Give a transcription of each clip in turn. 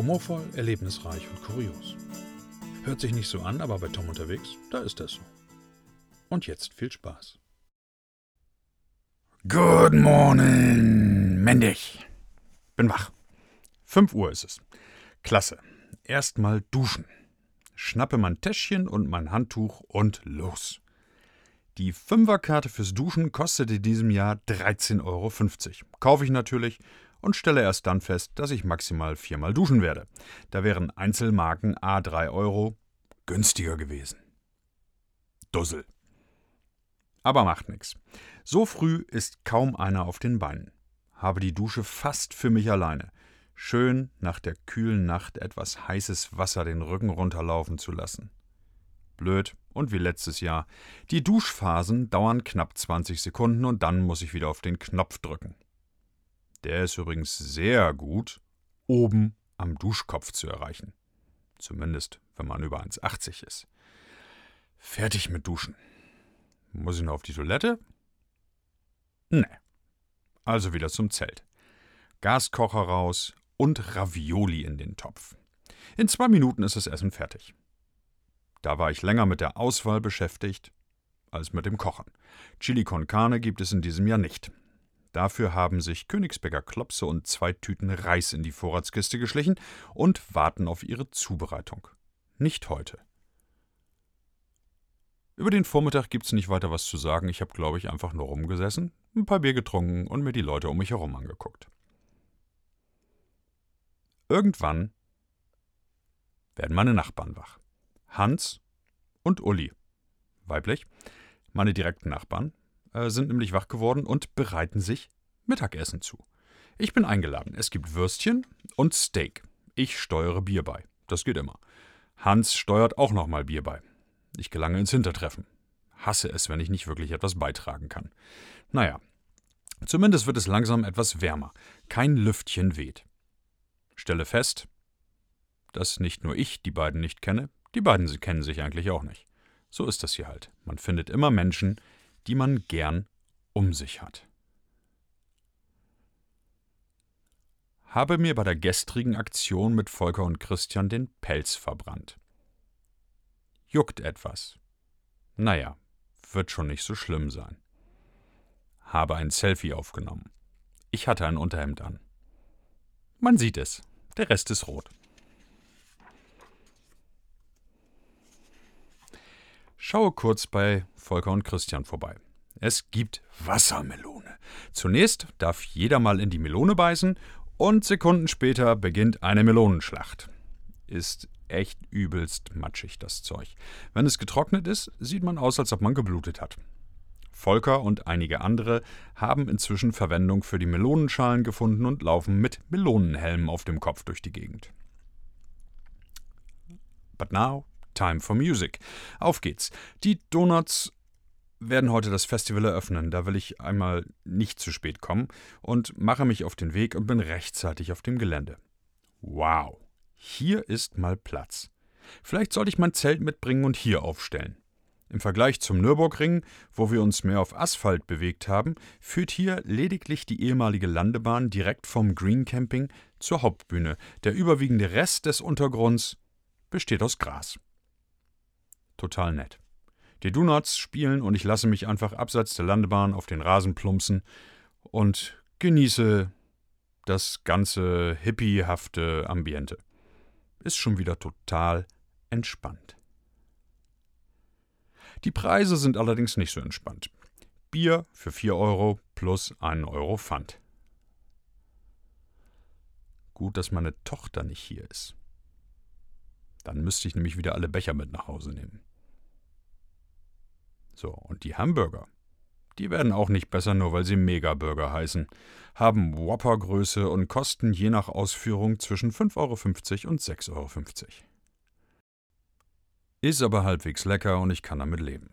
Humorvoll, erlebnisreich und kurios. Hört sich nicht so an, aber bei Tom unterwegs, da ist das so. Und jetzt viel Spaß. Good morning, Mendig. Bin wach. 5 Uhr ist es. Klasse. Erstmal duschen. Schnappe mein Täschchen und mein Handtuch und los. Die Fünferkarte fürs Duschen kostet in diesem Jahr 13,50 Euro. Kaufe ich natürlich und stelle erst dann fest, dass ich maximal viermal duschen werde. Da wären Einzelmarken A 3 Euro günstiger gewesen. Dussel. Aber macht nichts. So früh ist kaum einer auf den Beinen. Habe die Dusche fast für mich alleine. Schön nach der kühlen Nacht etwas heißes Wasser den Rücken runterlaufen zu lassen. Blöd und wie letztes Jahr. Die Duschphasen dauern knapp 20 Sekunden und dann muss ich wieder auf den Knopf drücken. Der ist übrigens sehr gut, oben am Duschkopf zu erreichen. Zumindest, wenn man über 1,80 ist. Fertig mit Duschen. Muss ich noch auf die Toilette? Nee. Also wieder zum Zelt. Gaskocher raus und Ravioli in den Topf. In zwei Minuten ist das Essen fertig. Da war ich länger mit der Auswahl beschäftigt als mit dem Kochen. Chili con Carne gibt es in diesem Jahr nicht. Dafür haben sich Königsberger Klopse und zwei Tüten Reis in die Vorratskiste geschlichen und warten auf ihre Zubereitung. Nicht heute. Über den Vormittag gibt's nicht weiter was zu sagen. Ich habe, glaube ich, einfach nur rumgesessen, ein paar Bier getrunken und mir die Leute um mich herum angeguckt. Irgendwann werden meine Nachbarn wach. Hans und Uli. Weiblich. Meine direkten Nachbarn äh, sind nämlich wach geworden und bereiten sich Mittagessen zu. Ich bin eingeladen. Es gibt Würstchen und Steak. Ich steuere Bier bei. Das geht immer. Hans steuert auch nochmal Bier bei. Ich gelange ins Hintertreffen. Hasse es, wenn ich nicht wirklich etwas beitragen kann. Naja, zumindest wird es langsam etwas wärmer. Kein Lüftchen weht. Stelle fest, dass nicht nur ich die beiden nicht kenne, die beiden kennen sich eigentlich auch nicht. So ist das hier halt. Man findet immer Menschen, die man gern um sich hat. Habe mir bei der gestrigen Aktion mit Volker und Christian den Pelz verbrannt. Juckt etwas. Naja, wird schon nicht so schlimm sein. Habe ein Selfie aufgenommen. Ich hatte ein Unterhemd an. Man sieht es, der Rest ist rot. Schaue kurz bei Volker und Christian vorbei. Es gibt Wassermelone. Zunächst darf jeder mal in die Melone beißen und Sekunden später beginnt eine Melonenschlacht. Ist echt übelst matschig, das Zeug. Wenn es getrocknet ist, sieht man aus, als ob man geblutet hat. Volker und einige andere haben inzwischen Verwendung für die Melonenschalen gefunden und laufen mit Melonenhelmen auf dem Kopf durch die Gegend. But now Time for Music. Auf geht's. Die Donuts werden heute das Festival eröffnen. Da will ich einmal nicht zu spät kommen und mache mich auf den Weg und bin rechtzeitig auf dem Gelände. Wow, hier ist mal Platz. Vielleicht sollte ich mein Zelt mitbringen und hier aufstellen. Im Vergleich zum Nürburgring, wo wir uns mehr auf Asphalt bewegt haben, führt hier lediglich die ehemalige Landebahn direkt vom Green Camping zur Hauptbühne. Der überwiegende Rest des Untergrunds besteht aus Gras total nett. Die Do-Nots spielen und ich lasse mich einfach abseits der Landebahn auf den Rasen plumpsen und genieße das ganze hippiehafte Ambiente. Ist schon wieder total entspannt. Die Preise sind allerdings nicht so entspannt. Bier für 4 Euro plus 1 Euro Pfand. Gut, dass meine Tochter nicht hier ist. Dann müsste ich nämlich wieder alle Becher mit nach Hause nehmen. So, und die Hamburger, die werden auch nicht besser, nur weil sie Mega-Burger heißen, haben Whopper-Größe und kosten je nach Ausführung zwischen 5,50 Euro und 6,50 Euro. Ist aber halbwegs lecker und ich kann damit leben.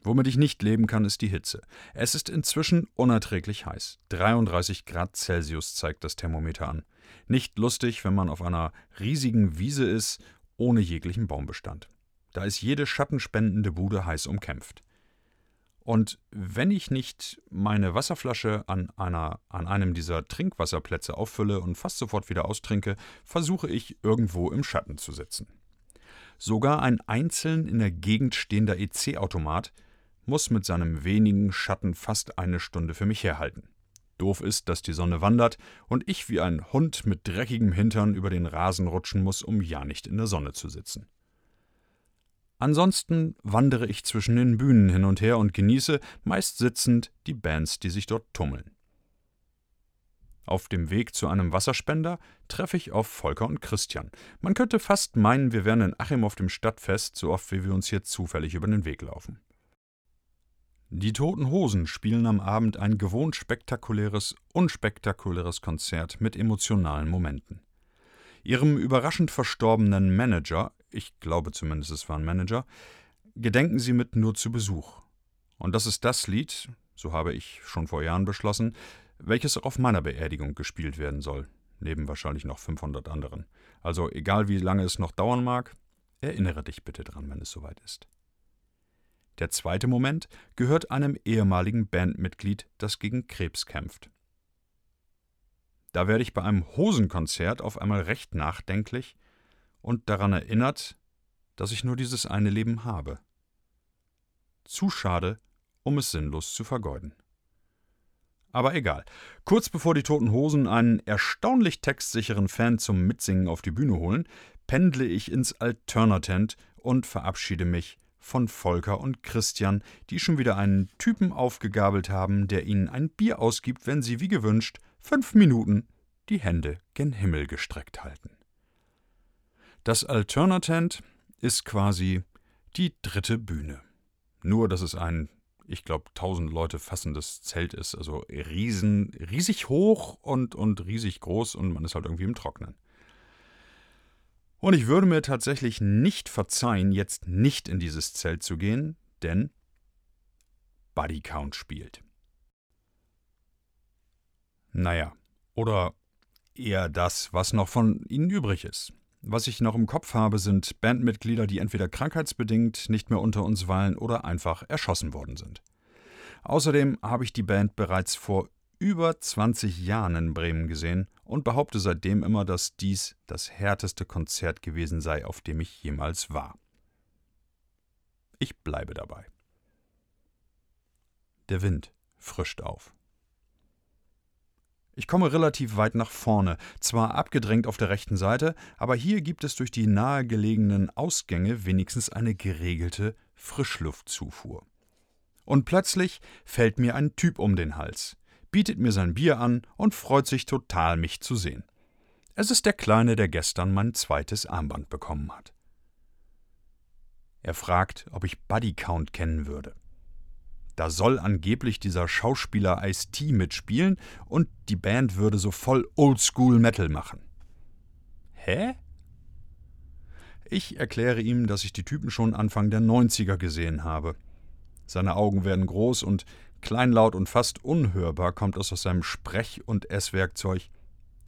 Womit ich nicht leben kann, ist die Hitze. Es ist inzwischen unerträglich heiß. 33 Grad Celsius zeigt das Thermometer an. Nicht lustig, wenn man auf einer riesigen Wiese ist, ohne jeglichen Baumbestand. Da ist jede schattenspendende Bude heiß umkämpft. Und wenn ich nicht meine Wasserflasche an, einer, an einem dieser Trinkwasserplätze auffülle und fast sofort wieder austrinke, versuche ich irgendwo im Schatten zu sitzen. Sogar ein einzeln in der Gegend stehender EC-Automat muss mit seinem wenigen Schatten fast eine Stunde für mich herhalten. Doof ist, dass die Sonne wandert und ich wie ein Hund mit dreckigem Hintern über den Rasen rutschen muss, um ja nicht in der Sonne zu sitzen. Ansonsten wandere ich zwischen den Bühnen hin und her und genieße, meist sitzend, die Bands, die sich dort tummeln. Auf dem Weg zu einem Wasserspender treffe ich auf Volker und Christian. Man könnte fast meinen, wir wären in Achim auf dem Stadtfest, so oft wie wir uns hier zufällig über den Weg laufen. Die Toten Hosen spielen am Abend ein gewohnt spektakuläres, unspektakuläres Konzert mit emotionalen Momenten. Ihrem überraschend verstorbenen Manager ich glaube zumindest, es war ein Manager, gedenken Sie mit nur zu Besuch. Und das ist das Lied, so habe ich schon vor Jahren beschlossen, welches auch auf meiner Beerdigung gespielt werden soll, neben wahrscheinlich noch 500 anderen. Also egal wie lange es noch dauern mag, erinnere dich bitte dran, wenn es soweit ist. Der zweite Moment gehört einem ehemaligen Bandmitglied, das gegen Krebs kämpft. Da werde ich bei einem Hosenkonzert auf einmal recht nachdenklich und daran erinnert, dass ich nur dieses eine Leben habe. Zu schade, um es sinnlos zu vergeuden. Aber egal. Kurz bevor die Toten Hosen einen erstaunlich textsicheren Fan zum Mitsingen auf die Bühne holen, pendle ich ins Alternatent und verabschiede mich von Volker und Christian, die schon wieder einen Typen aufgegabelt haben, der ihnen ein Bier ausgibt, wenn sie wie gewünscht fünf Minuten die Hände gen Himmel gestreckt halten. Das Alternatent ist quasi die dritte Bühne. Nur, dass es ein, ich glaube, tausend Leute fassendes Zelt ist. Also riesen, riesig hoch und, und riesig groß und man ist halt irgendwie im Trocknen. Und ich würde mir tatsächlich nicht verzeihen, jetzt nicht in dieses Zelt zu gehen, denn Buddy Count spielt. Naja, oder eher das, was noch von ihnen übrig ist. Was ich noch im Kopf habe, sind Bandmitglieder, die entweder krankheitsbedingt nicht mehr unter uns weilen oder einfach erschossen worden sind. Außerdem habe ich die Band bereits vor über 20 Jahren in Bremen gesehen und behaupte seitdem immer, dass dies das härteste Konzert gewesen sei, auf dem ich jemals war. Ich bleibe dabei. Der Wind frischt auf. Ich komme relativ weit nach vorne, zwar abgedrängt auf der rechten Seite, aber hier gibt es durch die nahegelegenen Ausgänge wenigstens eine geregelte Frischluftzufuhr. Und plötzlich fällt mir ein Typ um den Hals, bietet mir sein Bier an und freut sich total, mich zu sehen. Es ist der Kleine, der gestern mein zweites Armband bekommen hat. Er fragt, ob ich Buddy Count kennen würde. Da soll angeblich dieser Schauspieler Ice-T mitspielen und die Band würde so voll Oldschool Metal machen. Hä? Ich erkläre ihm, dass ich die Typen schon Anfang der 90er gesehen habe. Seine Augen werden groß und kleinlaut und fast unhörbar kommt es aus seinem Sprech- und Esswerkzeug.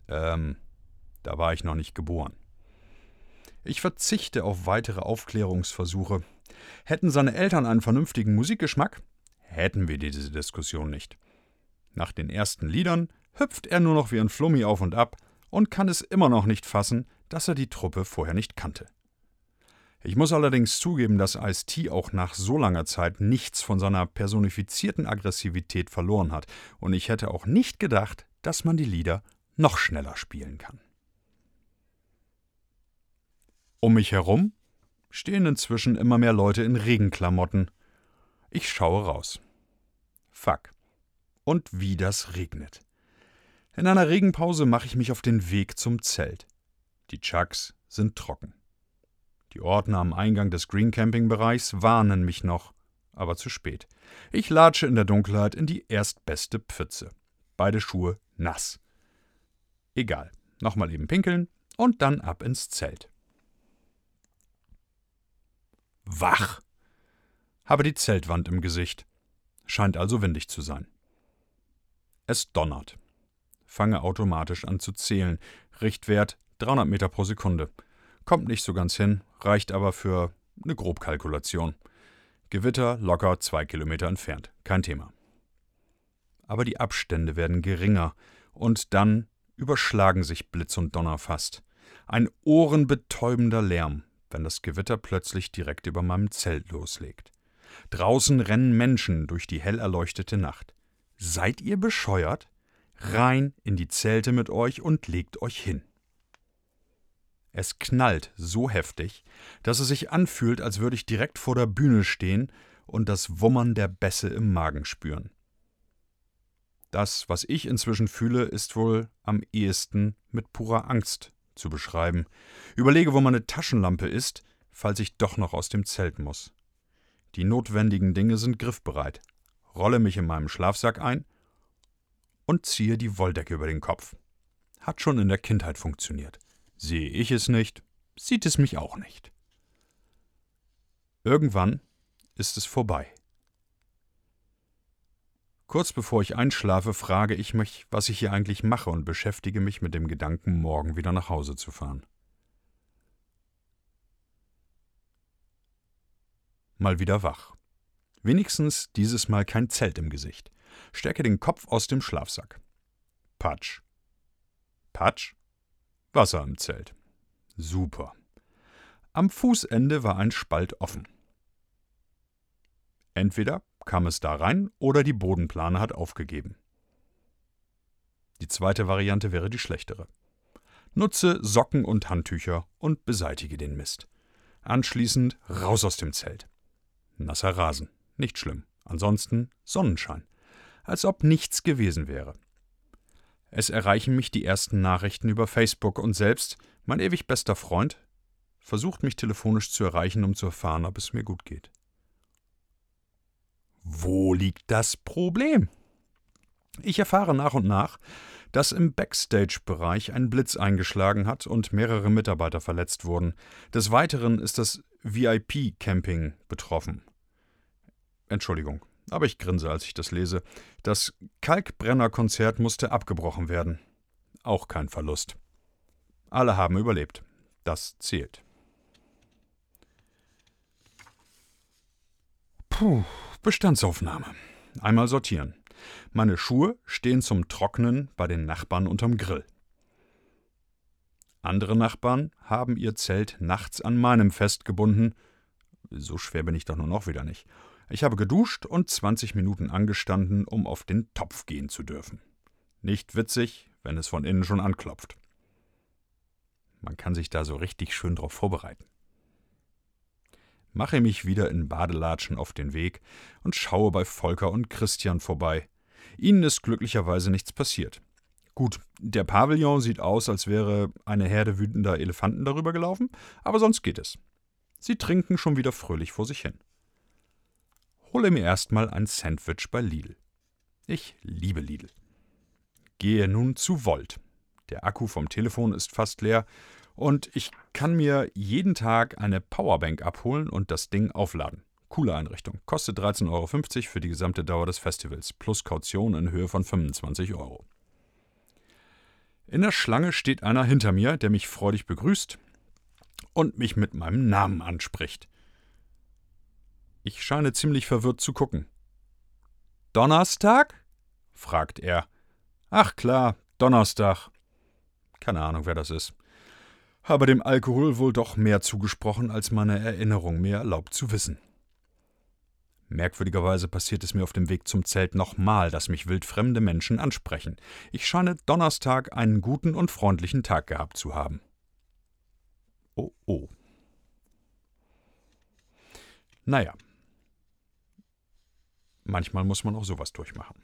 Ähm, da war ich noch nicht geboren. Ich verzichte auf weitere Aufklärungsversuche. Hätten seine Eltern einen vernünftigen Musikgeschmack, hätten wir diese Diskussion nicht. Nach den ersten Liedern hüpft er nur noch wie ein Flummi auf und ab und kann es immer noch nicht fassen, dass er die Truppe vorher nicht kannte. Ich muss allerdings zugeben, dass Ice-T auch nach so langer Zeit nichts von seiner personifizierten Aggressivität verloren hat, und ich hätte auch nicht gedacht, dass man die Lieder noch schneller spielen kann. Um mich herum stehen inzwischen immer mehr Leute in Regenklamotten. Ich schaue raus. Fuck. Und wie das regnet. In einer Regenpause mache ich mich auf den Weg zum Zelt. Die Chucks sind trocken. Die Ordner am Eingang des Green Camping Bereichs warnen mich noch, aber zu spät. Ich latsche in der Dunkelheit in die erstbeste Pfütze. Beide Schuhe nass. Egal, nochmal eben pinkeln und dann ab ins Zelt. Wach! Habe die Zeltwand im Gesicht. Scheint also windig zu sein. Es donnert. Fange automatisch an zu zählen. Richtwert 300 Meter pro Sekunde. Kommt nicht so ganz hin, reicht aber für eine Grobkalkulation. Gewitter locker zwei Kilometer entfernt, kein Thema. Aber die Abstände werden geringer und dann überschlagen sich Blitz und Donner fast. Ein ohrenbetäubender Lärm, wenn das Gewitter plötzlich direkt über meinem Zelt loslegt. Draußen rennen Menschen durch die hell erleuchtete Nacht. Seid ihr bescheuert? Rein in die Zelte mit euch und legt euch hin. Es knallt so heftig, dass es sich anfühlt, als würde ich direkt vor der Bühne stehen und das Wummern der Bässe im Magen spüren. Das, was ich inzwischen fühle, ist wohl am ehesten mit purer Angst zu beschreiben. Überlege, wo meine Taschenlampe ist, falls ich doch noch aus dem Zelt muss. Die notwendigen Dinge sind griffbereit, rolle mich in meinem Schlafsack ein und ziehe die Wolldecke über den Kopf. Hat schon in der Kindheit funktioniert. Sehe ich es nicht, sieht es mich auch nicht. Irgendwann ist es vorbei. Kurz bevor ich einschlafe, frage ich mich, was ich hier eigentlich mache und beschäftige mich mit dem Gedanken, morgen wieder nach Hause zu fahren. Mal wieder wach. Wenigstens dieses Mal kein Zelt im Gesicht. Stecke den Kopf aus dem Schlafsack. Patsch. Patsch? Wasser im Zelt. Super. Am Fußende war ein Spalt offen. Entweder kam es da rein oder die Bodenplane hat aufgegeben. Die zweite Variante wäre die schlechtere. Nutze Socken und Handtücher und beseitige den Mist. Anschließend raus aus dem Zelt. Nasser Rasen, nicht schlimm. Ansonsten Sonnenschein. Als ob nichts gewesen wäre. Es erreichen mich die ersten Nachrichten über Facebook und selbst mein ewig bester Freund versucht mich telefonisch zu erreichen, um zu erfahren, ob es mir gut geht. Wo liegt das Problem? Ich erfahre nach und nach, dass im Backstage-Bereich ein Blitz eingeschlagen hat und mehrere Mitarbeiter verletzt wurden. Des Weiteren ist das VIP-Camping betroffen. Entschuldigung, aber ich grinse, als ich das lese. Das Kalkbrenner-Konzert musste abgebrochen werden. Auch kein Verlust. Alle haben überlebt. Das zählt. Puh, Bestandsaufnahme. Einmal sortieren. Meine Schuhe stehen zum Trocknen bei den Nachbarn unterm Grill. Andere Nachbarn haben ihr Zelt nachts an meinem festgebunden. So schwer bin ich doch nur noch wieder nicht. Ich habe geduscht und 20 Minuten angestanden, um auf den Topf gehen zu dürfen. Nicht witzig, wenn es von innen schon anklopft. Man kann sich da so richtig schön drauf vorbereiten. Mache mich wieder in Badelatschen auf den Weg und schaue bei Volker und Christian vorbei. Ihnen ist glücklicherweise nichts passiert. Gut, der Pavillon sieht aus, als wäre eine Herde wütender Elefanten darüber gelaufen, aber sonst geht es. Sie trinken schon wieder fröhlich vor sich hin hole mir erstmal ein Sandwich bei Lidl. Ich liebe Lidl. Gehe nun zu Volt. Der Akku vom Telefon ist fast leer und ich kann mir jeden Tag eine Powerbank abholen und das Ding aufladen. Coole Einrichtung. Kostet 13,50 Euro für die gesamte Dauer des Festivals, plus Kaution in Höhe von 25 Euro. In der Schlange steht einer hinter mir, der mich freudig begrüßt und mich mit meinem Namen anspricht. Ich scheine ziemlich verwirrt zu gucken. Donnerstag? fragt er. Ach klar, Donnerstag. Keine Ahnung, wer das ist. Habe dem Alkohol wohl doch mehr zugesprochen, als meine Erinnerung mir erlaubt zu wissen. Merkwürdigerweise passiert es mir auf dem Weg zum Zelt nochmal, dass mich wildfremde Menschen ansprechen. Ich scheine Donnerstag einen guten und freundlichen Tag gehabt zu haben. Oh oh. Naja, Manchmal muss man auch sowas durchmachen.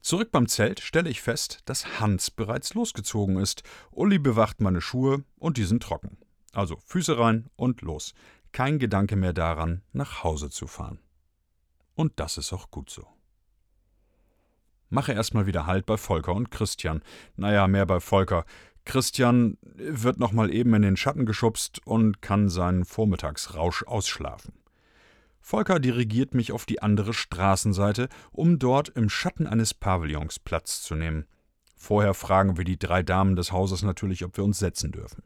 Zurück beim Zelt stelle ich fest, dass Hans bereits losgezogen ist. Uli bewacht meine Schuhe und die sind trocken. Also Füße rein und los. Kein Gedanke mehr daran, nach Hause zu fahren. Und das ist auch gut so. Mache erstmal wieder Halt bei Volker und Christian. Naja, mehr bei Volker. Christian wird nochmal eben in den Schatten geschubst und kann seinen Vormittagsrausch ausschlafen. Volker dirigiert mich auf die andere Straßenseite, um dort im Schatten eines Pavillons Platz zu nehmen. Vorher fragen wir die drei Damen des Hauses natürlich, ob wir uns setzen dürfen.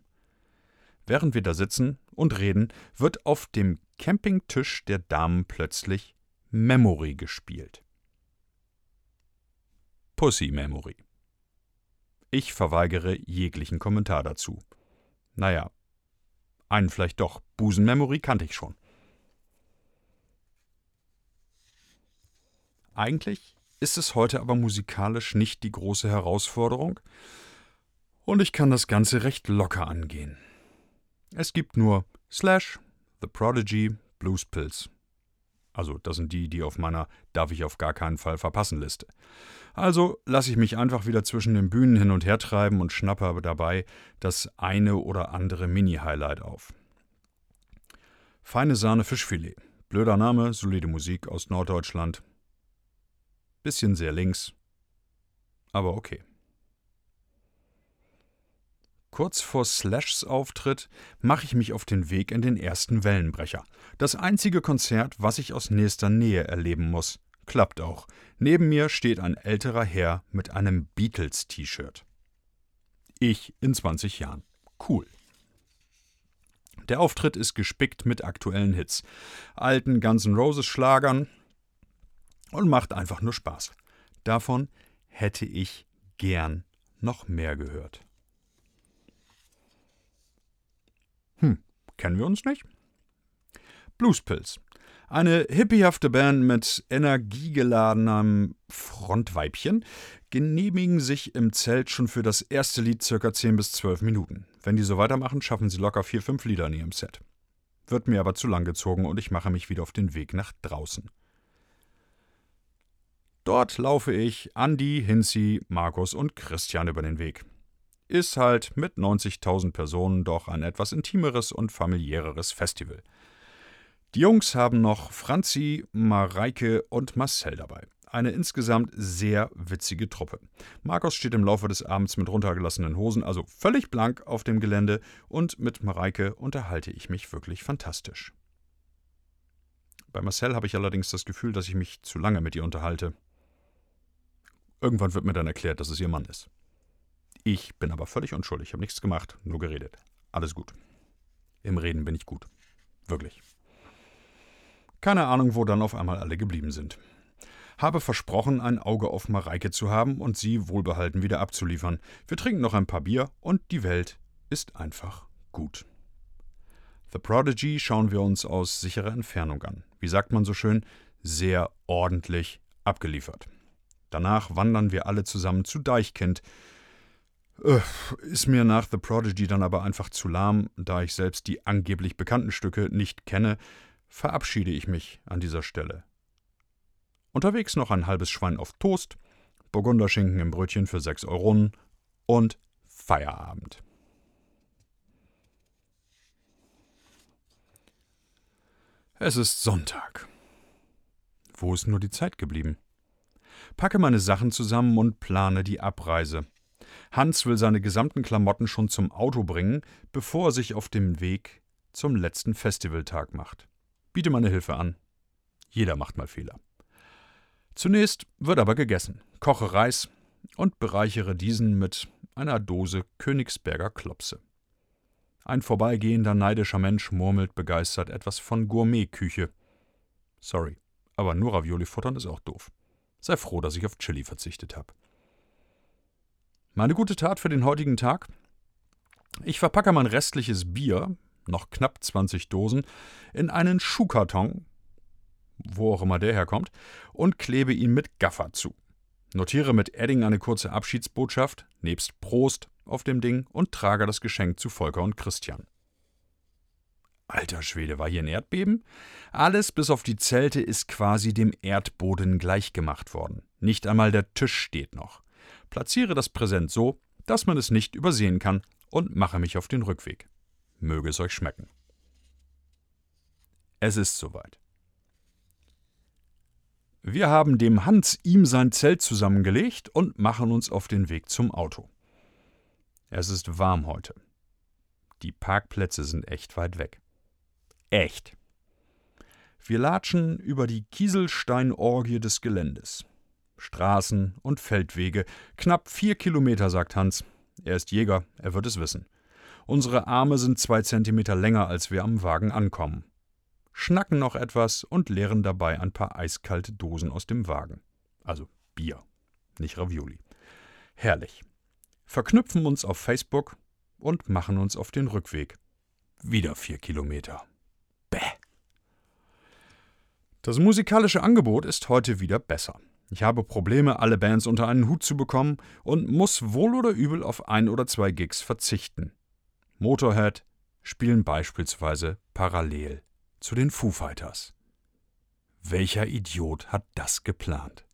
Während wir da sitzen und reden, wird auf dem Campingtisch der Damen plötzlich Memory gespielt. Pussy Memory. Ich verweigere jeglichen Kommentar dazu. Naja, einen vielleicht doch. Busen Memory kannte ich schon. Eigentlich ist es heute aber musikalisch nicht die große Herausforderung und ich kann das Ganze recht locker angehen. Es gibt nur Slash, The Prodigy, Blues Pills. Also, das sind die, die auf meiner Darf ich auf gar keinen Fall verpassen Liste. Also lasse ich mich einfach wieder zwischen den Bühnen hin und her treiben und schnappe dabei das eine oder andere Mini-Highlight auf. Feine Sahne Fischfilet. Blöder Name, solide Musik aus Norddeutschland. Bisschen sehr links. Aber okay. Kurz vor Slashs Auftritt mache ich mich auf den Weg in den ersten Wellenbrecher. Das einzige Konzert, was ich aus nächster Nähe erleben muss. Klappt auch. Neben mir steht ein älterer Herr mit einem Beatles-T-Shirt. Ich in 20 Jahren. Cool. Der Auftritt ist gespickt mit aktuellen Hits, alten Guns N' Roses Schlagern, und macht einfach nur Spaß. Davon hätte ich gern noch mehr gehört. Hm, kennen wir uns nicht? Bluespills. Eine hippiehafte Band mit energiegeladenem Frontweibchen genehmigen sich im Zelt schon für das erste Lied circa 10 bis 12 Minuten. Wenn die so weitermachen, schaffen sie locker 4, 5 Lieder in ihrem Set. Wird mir aber zu lang gezogen und ich mache mich wieder auf den Weg nach draußen. Dort laufe ich Andi, Hinzi, Markus und Christian über den Weg. Ist halt mit 90.000 Personen doch ein etwas intimeres und familiäreres Festival. Die Jungs haben noch Franzi, Mareike und Marcel dabei. Eine insgesamt sehr witzige Truppe. Markus steht im Laufe des Abends mit runtergelassenen Hosen, also völlig blank auf dem Gelände, und mit Mareike unterhalte ich mich wirklich fantastisch. Bei Marcel habe ich allerdings das Gefühl, dass ich mich zu lange mit ihr unterhalte. Irgendwann wird mir dann erklärt, dass es ihr Mann ist. Ich bin aber völlig unschuldig, habe nichts gemacht, nur geredet. Alles gut. Im Reden bin ich gut. Wirklich. Keine Ahnung, wo dann auf einmal alle geblieben sind. Habe versprochen, ein Auge auf Mareike zu haben und sie wohlbehalten wieder abzuliefern. Wir trinken noch ein paar Bier und die Welt ist einfach gut. The Prodigy schauen wir uns aus sicherer Entfernung an. Wie sagt man so schön? Sehr ordentlich abgeliefert. Danach wandern wir alle zusammen zu Deichkind. Äh, ist mir nach The Prodigy dann aber einfach zu lahm, da ich selbst die angeblich bekannten Stücke nicht kenne, verabschiede ich mich an dieser Stelle. Unterwegs noch ein halbes Schwein auf Toast, Burgunderschinken im Brötchen für 6 Euronen und Feierabend. Es ist Sonntag. Wo ist nur die Zeit geblieben? packe meine Sachen zusammen und plane die Abreise. Hans will seine gesamten Klamotten schon zum Auto bringen, bevor er sich auf dem Weg zum letzten Festivaltag macht. Biete meine Hilfe an. Jeder macht mal Fehler. Zunächst wird aber gegessen. Koche Reis und bereichere diesen mit einer Dose Königsberger Klopse. Ein vorbeigehender neidischer Mensch murmelt begeistert etwas von Gourmetküche. Sorry, aber nur Ravioli futtern ist auch doof. Sei froh, dass ich auf Chili verzichtet habe. Meine gute Tat für den heutigen Tag? Ich verpacke mein restliches Bier, noch knapp 20 Dosen, in einen Schuhkarton, wo auch immer der herkommt, und klebe ihn mit Gaffer zu. Notiere mit Edding eine kurze Abschiedsbotschaft, nebst Prost auf dem Ding und trage das Geschenk zu Volker und Christian. Alter Schwede, war hier ein Erdbeben? Alles bis auf die Zelte ist quasi dem Erdboden gleichgemacht worden. Nicht einmal der Tisch steht noch. Platziere das Präsent so, dass man es nicht übersehen kann und mache mich auf den Rückweg. Möge es euch schmecken. Es ist soweit. Wir haben dem Hans ihm sein Zelt zusammengelegt und machen uns auf den Weg zum Auto. Es ist warm heute. Die Parkplätze sind echt weit weg. Echt. Wir latschen über die Kieselsteinorgie des Geländes. Straßen und Feldwege, knapp vier Kilometer, sagt Hans. Er ist Jäger, er wird es wissen. Unsere Arme sind zwei Zentimeter länger, als wir am Wagen ankommen. Schnacken noch etwas und leeren dabei ein paar eiskalte Dosen aus dem Wagen. Also Bier, nicht Ravioli. Herrlich. Verknüpfen uns auf Facebook und machen uns auf den Rückweg. Wieder vier Kilometer. Bäh. Das musikalische Angebot ist heute wieder besser. Ich habe Probleme, alle Bands unter einen Hut zu bekommen und muss wohl oder übel auf ein oder zwei Gigs verzichten. Motorhead spielen beispielsweise parallel zu den Foo Fighters. Welcher Idiot hat das geplant?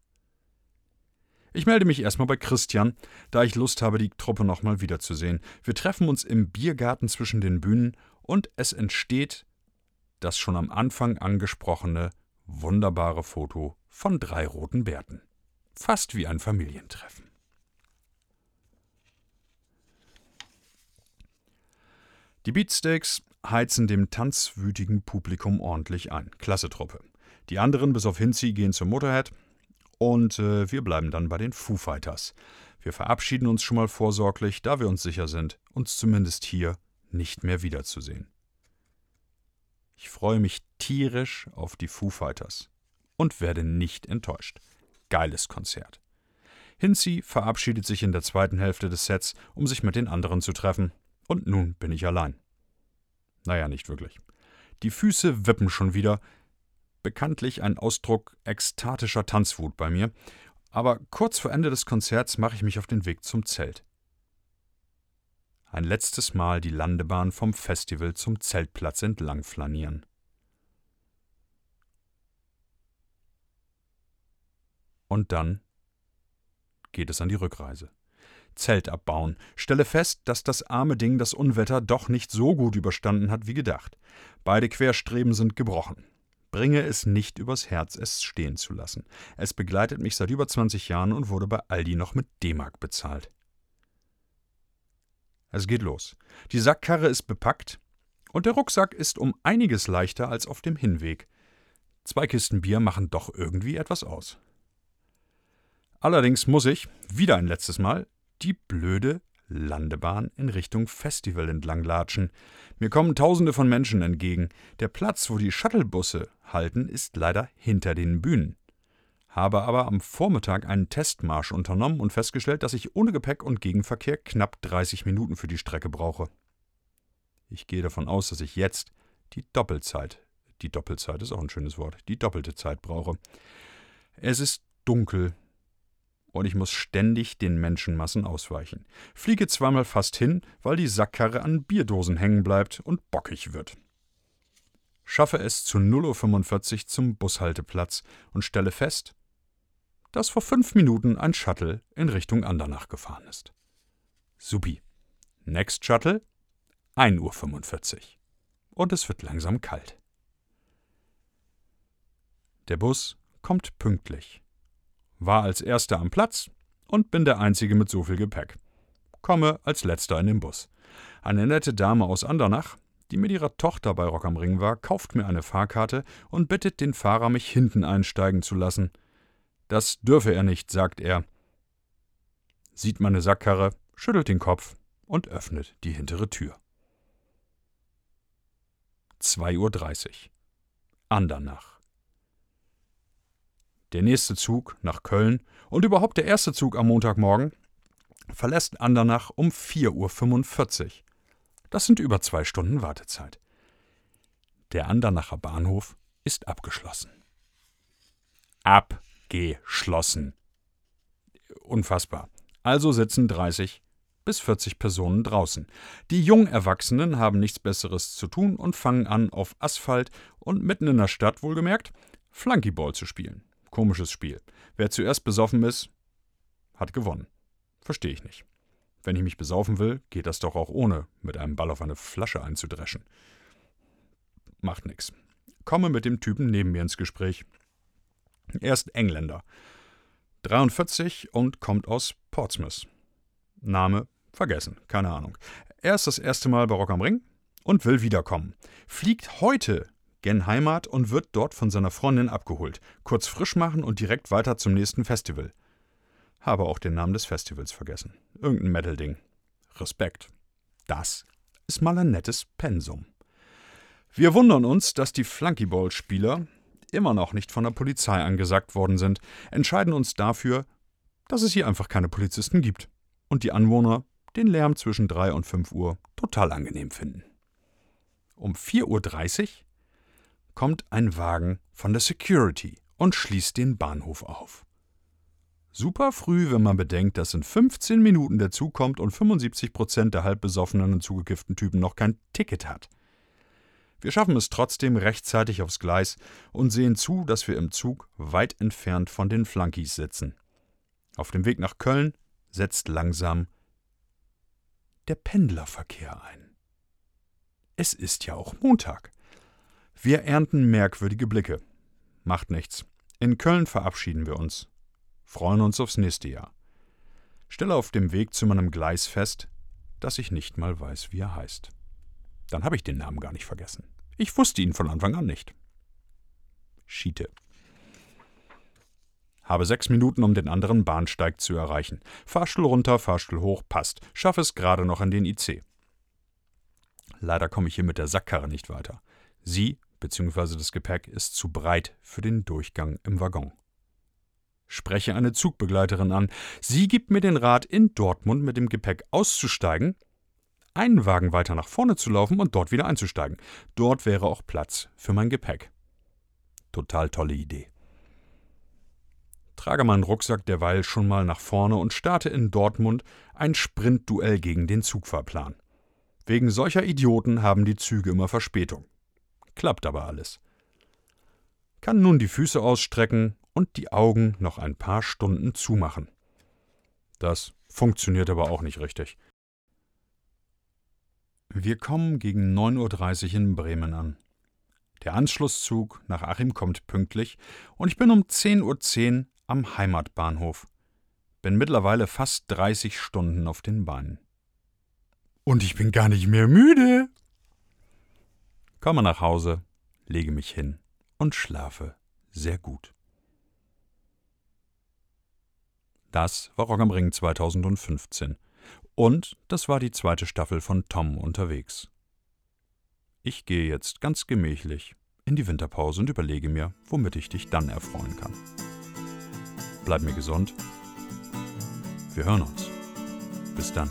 Ich melde mich erstmal bei Christian, da ich Lust habe, die Truppe nochmal wiederzusehen. Wir treffen uns im Biergarten zwischen den Bühnen und es entsteht das schon am Anfang angesprochene wunderbare Foto von drei roten Bärten. Fast wie ein Familientreffen. Die Beatsteaks heizen dem tanzwütigen Publikum ordentlich ein. Klasse Truppe. Die anderen, bis auf Hinzi, gehen zum Motorhead und äh, wir bleiben dann bei den Foo Fighters. Wir verabschieden uns schon mal vorsorglich, da wir uns sicher sind, uns zumindest hier nicht mehr wiederzusehen. Ich freue mich tierisch auf die Foo Fighters und werde nicht enttäuscht. Geiles Konzert. Hinzi verabschiedet sich in der zweiten Hälfte des Sets, um sich mit den anderen zu treffen. Und nun bin ich allein. Naja, nicht wirklich. Die Füße wippen schon wieder. Bekanntlich ein Ausdruck ekstatischer Tanzwut bei mir. Aber kurz vor Ende des Konzerts mache ich mich auf den Weg zum Zelt. Ein letztes Mal die Landebahn vom Festival zum Zeltplatz entlang flanieren. Und dann geht es an die Rückreise. Zelt abbauen. Stelle fest, dass das arme Ding das Unwetter doch nicht so gut überstanden hat wie gedacht. Beide Querstreben sind gebrochen. Bringe es nicht übers Herz, es stehen zu lassen. Es begleitet mich seit über 20 Jahren und wurde bei Aldi noch mit D-Mark bezahlt. Es geht los. Die Sackkarre ist bepackt und der Rucksack ist um einiges leichter als auf dem Hinweg. Zwei Kisten Bier machen doch irgendwie etwas aus. Allerdings muss ich, wieder ein letztes Mal, die blöde Landebahn in Richtung Festival entlanglatschen. Mir kommen Tausende von Menschen entgegen. Der Platz, wo die Shuttlebusse halten, ist leider hinter den Bühnen. Habe aber am Vormittag einen Testmarsch unternommen und festgestellt, dass ich ohne Gepäck und Gegenverkehr knapp 30 Minuten für die Strecke brauche. Ich gehe davon aus, dass ich jetzt die Doppelzeit, die Doppelzeit ist auch ein schönes Wort, die doppelte Zeit brauche. Es ist dunkel, und ich muss ständig den Menschenmassen ausweichen. Fliege zweimal fast hin, weil die Sackkarre an Bierdosen hängen bleibt und bockig wird. Schaffe es zu 0.45 Uhr zum Bushalteplatz und stelle fest, dass vor fünf Minuten ein Shuttle in Richtung Andernach gefahren ist. Supi. Next Shuttle, 1.45 Uhr. Und es wird langsam kalt. Der Bus kommt pünktlich war als erster am Platz und bin der Einzige mit so viel Gepäck. Komme als letzter in den Bus. Eine nette Dame aus Andernach, die mit ihrer Tochter bei Rock am Ring war, kauft mir eine Fahrkarte und bittet den Fahrer, mich hinten einsteigen zu lassen. Das dürfe er nicht, sagt er. Sieht meine Sackkarre, schüttelt den Kopf und öffnet die hintere Tür. 2.30 Uhr. Andernach der nächste Zug nach Köln und überhaupt der erste Zug am Montagmorgen verlässt Andernach um 4.45 Uhr. Das sind über zwei Stunden Wartezeit. Der Andernacher Bahnhof ist abgeschlossen. Abgeschlossen. Unfassbar. Also sitzen 30 bis 40 Personen draußen. Die Jungerwachsenen haben nichts Besseres zu tun und fangen an, auf Asphalt und mitten in der Stadt wohlgemerkt, Flunkyball zu spielen. Komisches Spiel. Wer zuerst besoffen ist, hat gewonnen. Verstehe ich nicht. Wenn ich mich besaufen will, geht das doch auch ohne mit einem Ball auf eine Flasche einzudreschen. Macht nix. Komme mit dem Typen neben mir ins Gespräch. Er ist Engländer. 43 und kommt aus Portsmouth. Name vergessen, keine Ahnung. Er ist das erste Mal bei Rock am Ring und will wiederkommen. Fliegt heute gen Heimat und wird dort von seiner Freundin abgeholt. Kurz frisch machen und direkt weiter zum nächsten Festival. Habe auch den Namen des Festivals vergessen. Irgendein Metal-Ding. Respekt. Das ist mal ein nettes Pensum. Wir wundern uns, dass die Flunkyball-Spieler immer noch nicht von der Polizei angesagt worden sind, entscheiden uns dafür, dass es hier einfach keine Polizisten gibt und die Anwohner den Lärm zwischen 3 und 5 Uhr total angenehm finden. Um 4.30 Uhr kommt ein Wagen von der Security und schließt den Bahnhof auf. Super früh, wenn man bedenkt, dass in 15 Minuten der Zug kommt und 75 Prozent der halbbesoffenen und zugekifften Typen noch kein Ticket hat. Wir schaffen es trotzdem rechtzeitig aufs Gleis und sehen zu, dass wir im Zug weit entfernt von den Flunkies sitzen. Auf dem Weg nach Köln setzt langsam der Pendlerverkehr ein. Es ist ja auch Montag. Wir ernten merkwürdige Blicke. Macht nichts. In Köln verabschieden wir uns. Freuen uns aufs nächste Jahr. Stelle auf dem Weg zu meinem Gleis fest, dass ich nicht mal weiß, wie er heißt. Dann habe ich den Namen gar nicht vergessen. Ich wusste ihn von Anfang an nicht. Schiete. Habe sechs Minuten, um den anderen Bahnsteig zu erreichen. Fahrstuhl runter, Fahrstuhl hoch, passt. Schaffe es gerade noch an den IC. Leider komme ich hier mit der Sackkarre nicht weiter. Sie bzw. das Gepäck ist zu breit für den Durchgang im Waggon. Spreche eine Zugbegleiterin an. Sie gibt mir den Rat, in Dortmund mit dem Gepäck auszusteigen, einen Wagen weiter nach vorne zu laufen und dort wieder einzusteigen. Dort wäre auch Platz für mein Gepäck. Total tolle Idee. Trage meinen Rucksack derweil schon mal nach vorne und starte in Dortmund ein Sprintduell gegen den Zugfahrplan. Wegen solcher Idioten haben die Züge immer Verspätung. Klappt aber alles. Kann nun die Füße ausstrecken und die Augen noch ein paar Stunden zumachen. Das funktioniert aber auch nicht richtig. Wir kommen gegen 9.30 Uhr in Bremen an. Der Anschlusszug nach Achim kommt pünktlich und ich bin um 10.10 Uhr am Heimatbahnhof. Bin mittlerweile fast 30 Stunden auf den Beinen. Und ich bin gar nicht mehr müde. Komme nach Hause, lege mich hin und schlafe sehr gut. Das war Rock am Ring 2015. Und das war die zweite Staffel von Tom unterwegs. Ich gehe jetzt ganz gemächlich in die Winterpause und überlege mir, womit ich dich dann erfreuen kann. Bleib mir gesund. Wir hören uns. Bis dann.